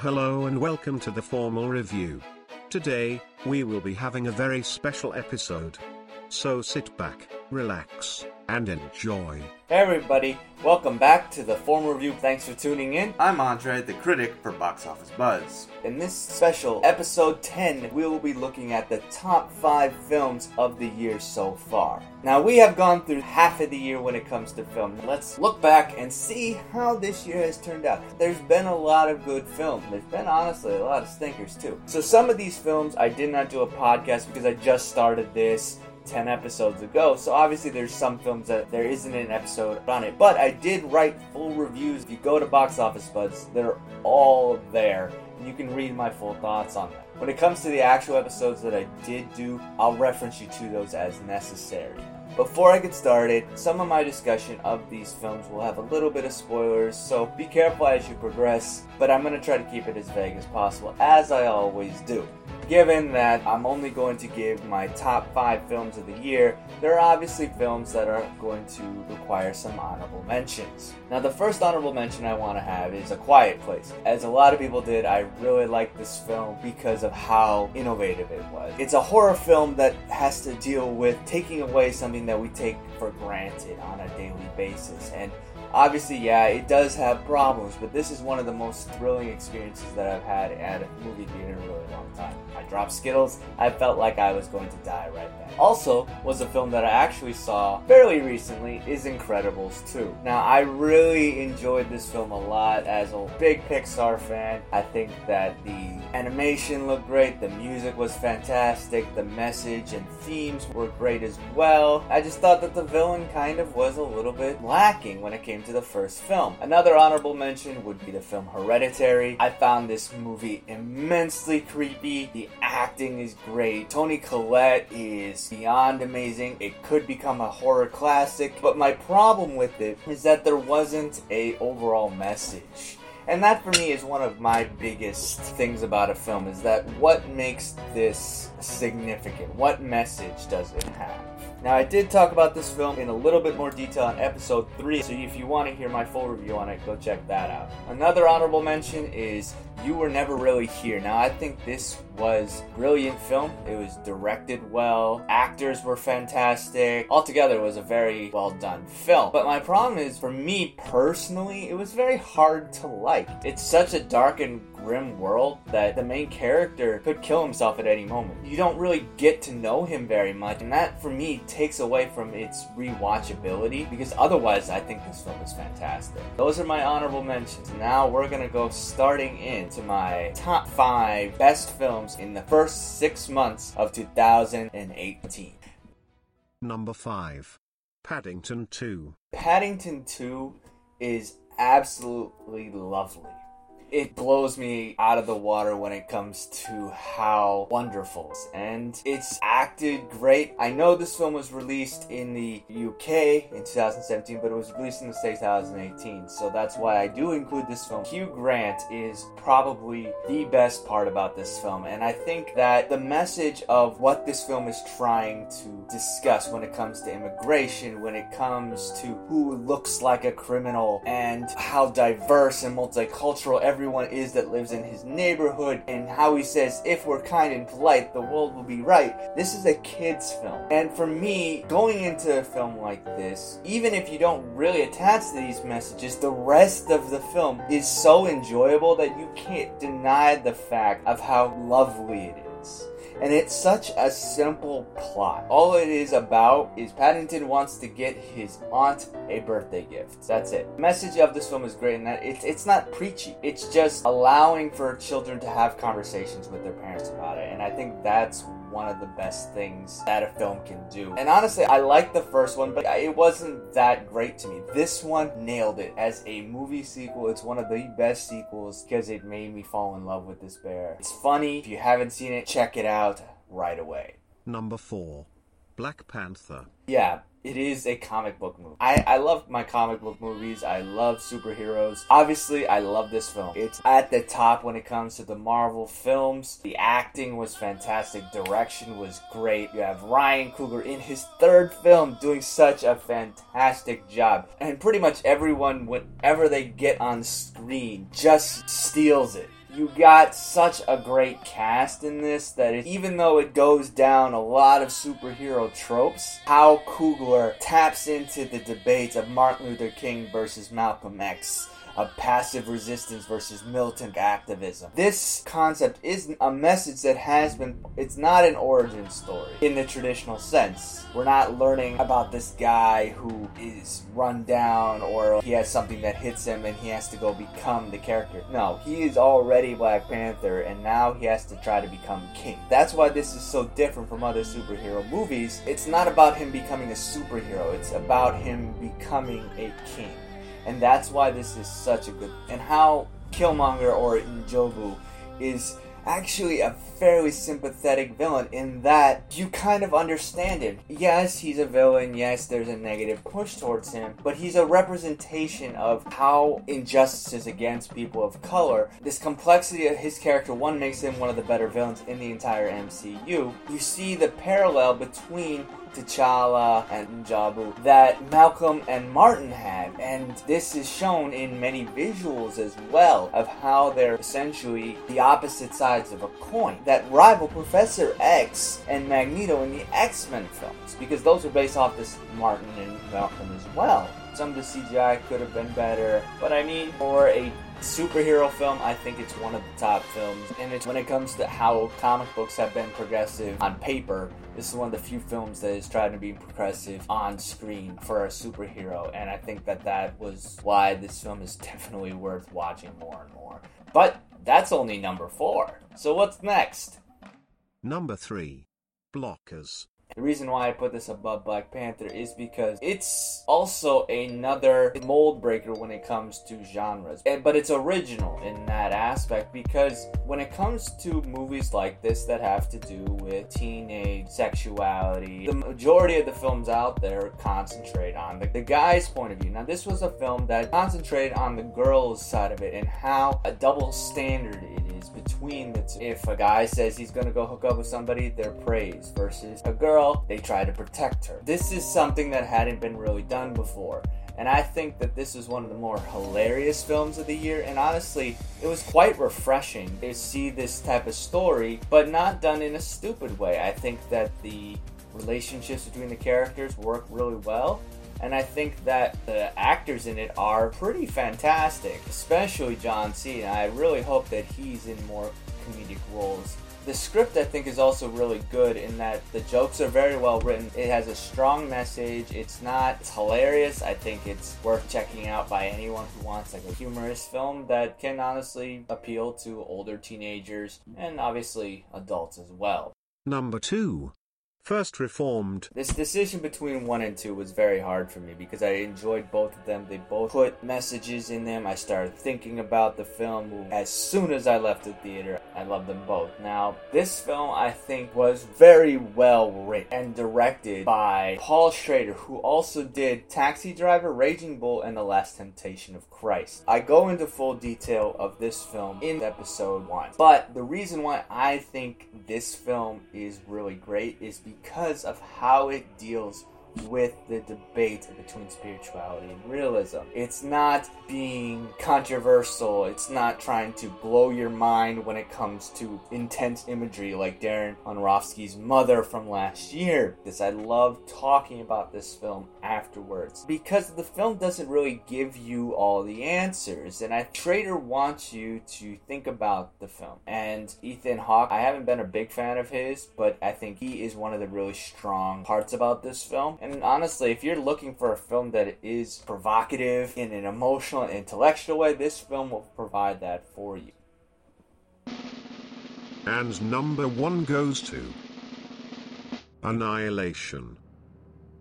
Hello and welcome to the formal review. Today, we will be having a very special episode. So sit back, relax, and enjoy. Hey everybody, welcome back to the Formal Review. Thanks for tuning in. I'm Andre, the critic for Box Office Buzz. In this special episode 10, we will be looking at the top 5 films of the year so far. Now, we have gone through half of the year when it comes to film. Let's look back and see how this year has turned out. There's been a lot of good films. There's been, honestly, a lot of stinkers too. So, some of these films I did not do a podcast because I just started this 10 episodes ago. So obviously there's some films that there isn't an episode on it. But I did write full reviews. If you go to Box Office Buzz, they're all there. And you can read my full thoughts on them. When it comes to the actual episodes that I did do, I'll reference you to those as necessary. Before I get started, some of my discussion of these films will have a little bit of spoilers, so be careful as you progress, but I'm going to try to keep it as vague as possible, as I always do. Given that I'm only going to give my top 5 films of the year, there are obviously films that are going to require some honorable mentions. Now, the first honorable mention I want to have is A Quiet Place. As a lot of people did, I really liked this film because of how innovative it was. It's a horror film that has to deal with taking away something that we take for granted on a daily basis. And obviously, yeah, it does have problems, but this is one of the most thrilling experiences that I've had at a movie theater in a really long time. I dropped Skittles, I felt like I was going to die right then. Also, was a film that I actually saw fairly recently, is Incredibles 2. Now, I really enjoyed this film a lot as a big Pixar fan. I think that the animation looked great, the music was fantastic, the message and themes were great as well. I just thought that the villain kind of was a little bit lacking when it came to the first film. Another honorable mention would be the film Hereditary. I found this movie immensely creepy. The acting is great. Toni Collette is beyond amazing. It could become a horror classic, but my problem with it is that there wasn't a overall message. And that for me is one of my biggest things about a film is that what makes this significant? What message does it have? Now, I did talk about this film in a little bit more detail in episode 3, so if you want to hear my full review on it, go check that out. Another honorable mention is You Were Never Really Here. Now, I think this was brilliant film. It was directed well, actors were fantastic. Altogether, it was a very well done film. But my problem is, for me personally, it was very hard to like. It's such a dark and grim world that the main character could kill himself at any moment. You don't really get to know him very much, and that for me takes away from its rewatchability because otherwise I think this film is fantastic. Those are my honorable mentions. Now we're gonna go starting into my top five best films in the first six months of 2018. Number 5. Paddington 2. Paddington 2 is absolutely lovely. It blows me out of the water when it comes to how wonderful and it's acted great. I know this film was released in the UK in 2017, but it was released in the States 2018, so that's why I do include this film. Hugh Grant is probably the best part about this film, and I think that the message of what this film is trying to discuss when it comes to immigration, when it comes to who looks like a criminal, and how diverse and multicultural everyone is that lives in his neighborhood, and how he says, if we're kind and polite, the world will be right. This is a kid's film. And for me, going into a film like this, even if you don't really attach to these messages, the rest of the film is so enjoyable that you can't deny the fact of how lovely it is. And it's such a simple plot. All it is about is Paddington wants to get his aunt a birthday gift. That's it. The message of this film is great in that it's it's not preachy. It's just allowing for children to have conversations with their parents about it. And I think that's one of the best things that a film can do. And honestly, I liked the first one, but it wasn't that great to me. This one nailed it. As a movie sequel, it's one of the best sequels because it made me fall in love with this bear. It's funny. If you haven't seen it, check it out right away. Number 4. Black Panther. Yeah, it is a comic book movie. I, I love my comic book movies. I love superheroes. Obviously, I love this film. It's at the top when it comes to the Marvel films. The acting was fantastic. Direction was great. You have Ryan Coogler in his third film doing such a fantastic job. And pretty much everyone, whenever they get on screen, just steals it. You got such a great cast in this that it, even though it goes down a lot of superhero tropes, how Coogler taps into the debates of Martin Luther King versus Malcolm X of passive resistance versus militant activism. This concept is a message that has been, it's not an origin story in the traditional sense. We're not learning about this guy who is run down or he has something that hits him and he has to go become the character. No, he is already Black Panther and now he has to try to become king. That's why this is so different from other superhero movies. It's not about him becoming a superhero, it's about him becoming a king and that's why this is such a good. And how Killmonger or N'Jobu is actually a fairly sympathetic villain in that you kind of understand him. Yes, he's a villain. Yes, there's a negative push towards him, but he's a representation of how injustices against people of color, this complexity of his character, one makes him one of the better villains in the entire MCU. You see the parallel between T'Challa and N'Jobu that Malcolm and Martin had, and this is shown in many visuals as well of how they're essentially the opposite sides of a coin that rival Professor X and Magneto in the X-Men films because those are based off this Martin and Malcolm as well. Some of the CGI could have been better, but I mean, for a superhero film, I think it's one of the top films. And it's when it comes to how comic books have been progressive on paper, this is one of the few films that is trying to be progressive on screen for a superhero. And I think that that was why this film is definitely worth watching more and more. But that's only number four. So what's next? Number three. Blockers. The reason why I put this above Black Panther is because it's also another mold breaker when it comes to genres. But it's original in that aspect because when it comes to movies like this that have to do with teenage sexuality, the majority of the films out there concentrate on the, the guy's point of view. Now, this was a film that concentrated on the girl's side of it and how a double standard is between the two. If a guy says he's gonna go hook up with somebody, they're praised versus a girl they try to protect her. This is something that hadn't been really done before. And I think that this is one of the more hilarious films of the year. And honestly, it was quite refreshing to see this type of story, but not done in a stupid way. I think that the relationships between the characters work really well. And I think that the actors in it are pretty fantastic, especially John Cena. I really hope that he's in more comedic roles the script I think is also really good in that the jokes are very well written. It has a strong message. It's not it's hilarious. I think it's worth checking out by anyone who wants like a humorous film that can honestly appeal to older teenagers and obviously adults as well. Number 2 First Reformed. This decision between one and two was very hard for me because I enjoyed both of them. They both put messages in them. I started thinking about the film as soon as I left the theater. I love them both. Now, this film I think was very well written and directed by Paul Schrader, who also did Taxi Driver, Raging Bull, and The Last Temptation of Christ. I go into full detail of this film in episode one. But the reason why I think this film is really great is because of how it deals with the debate between spirituality and realism. It's not being controversial, it's not trying to blow your mind when it comes to intense imagery like Darren Aronofsky's Mother from last year. This I love talking about this film afterwards because the film doesn't really give you all the answers and Schrader wants you to think about the film. And Ethan Hawke, I haven't been a big fan of his, but I think he is one of the really strong parts about this film and honestly, if you're looking for a film that is provocative in an emotional and intellectual way, this film will provide that for you. And number one goes to Annihilation.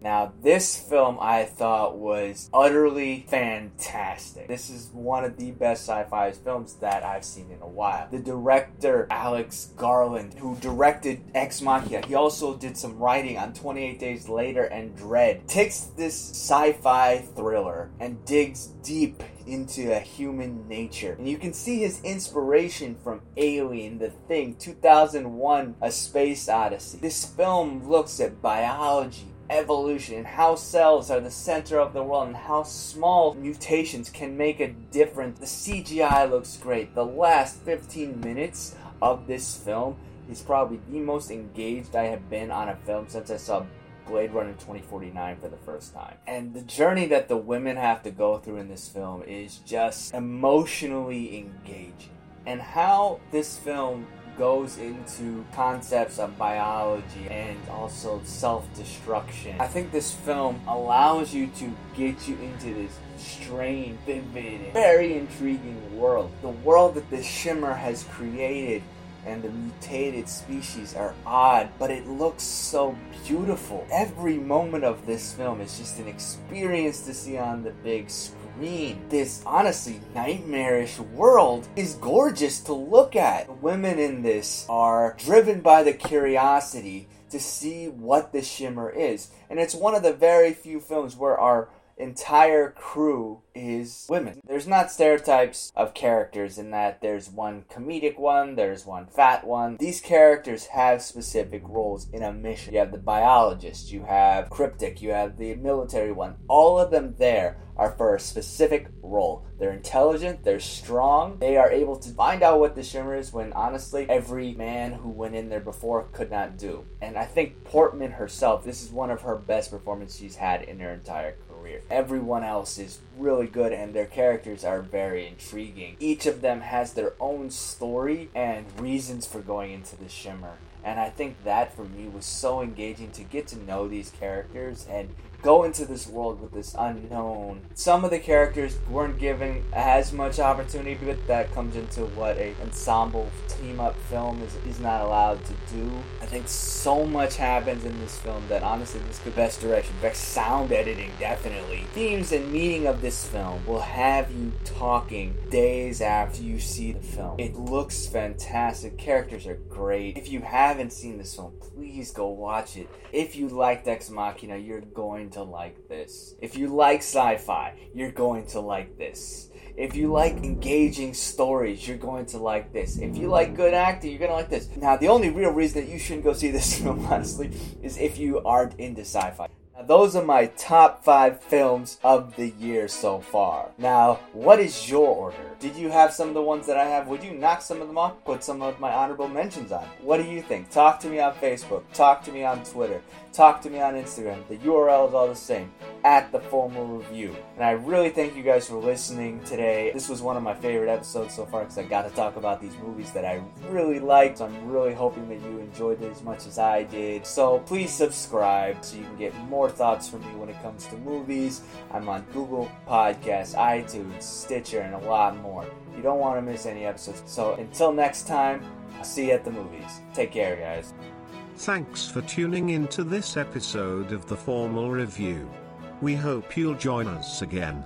Now, this film I thought was utterly fantastic. This is one of the best sci fi films that I've seen in a while. The director, Alex Garland, who directed Ex Machina, he also did some writing on 28 Days Later and Dredd, takes this sci fi thriller and digs deep into a human nature. And you can see his inspiration from Alien, The Thing, 2001 A Space Odyssey. This film looks at biology evolution and how cells are the center of the world and how small mutations can make a difference. The CGI looks great. The last 15 minutes of this film is probably the most engaged I have been on a film since I saw Blade Runner 2049 for the first time. And the journey that the women have to go through in this film is just emotionally engaging. And how this film goes into concepts of biology and also self destruction. I think this film allows you to get you into this strange, vivid, very intriguing world. The world that the Shimmer has created and the mutated species are odd, but it looks so beautiful. Every moment of this film is just an experience to see on the big screen. This honestly nightmarish world is gorgeous to look at. The women in this are driven by the curiosity to see what the shimmer is. And it's one of the very few films where our entire crew is women. There's not stereotypes of characters in that there's one comedic one, there's one fat one. These characters have specific roles in a mission. You have the biologist, you have cryptic, you have the military one. All of them there are for a specific role. They're intelligent, they're strong, they are able to find out what the shimmer is when honestly every man who went in there before could not do. And I think Portman herself, this is one of her best performances she's had in her entire career. Everyone else is really good and their characters are very intriguing. Each of them has their own story and reasons for going into the shimmer. And I think that for me was so engaging to get to know these characters and go into this world with this unknown. Some of the characters weren't given as much opportunity, but that comes into what a ensemble team up film is, is not allowed to do. I think so much happens in this film that honestly this could best direction, best sound editing definitely. Themes and meaning of this film will have you talking days after you see the film. It looks fantastic. Characters are great. If you haven't seen this film, please go watch it. If you liked Ex Machina, you're going to like this. If you like sci fi, you're going to like this. If you like engaging stories, you're going to like this. If you like good acting, you're going to like this. Now, the only real reason that you shouldn't go see this film, honestly, is if you aren't into sci fi. Now, those are my top five films of the year so far. Now, what is your order? Did you have some of the ones that I have? Would you knock some of them off? Put some of my honorable mentions on. What do you think? Talk to me on Facebook. Talk to me on Twitter. Talk to me on Instagram. The URL is all the same at the formal review. And I really thank you guys for listening today. This was one of my favorite episodes so far because I got to talk about these movies that I really liked. So I'm really hoping that you enjoyed it as much as I did. So please subscribe so you can get more thoughts from me when it comes to movies. I'm on Google Podcasts, iTunes, Stitcher, and a lot more. You don't want to miss any episodes. So until next time, I'll see you at the movies. Take care, guys. Thanks for tuning in to this episode of the Formal Review. We hope you'll join us again.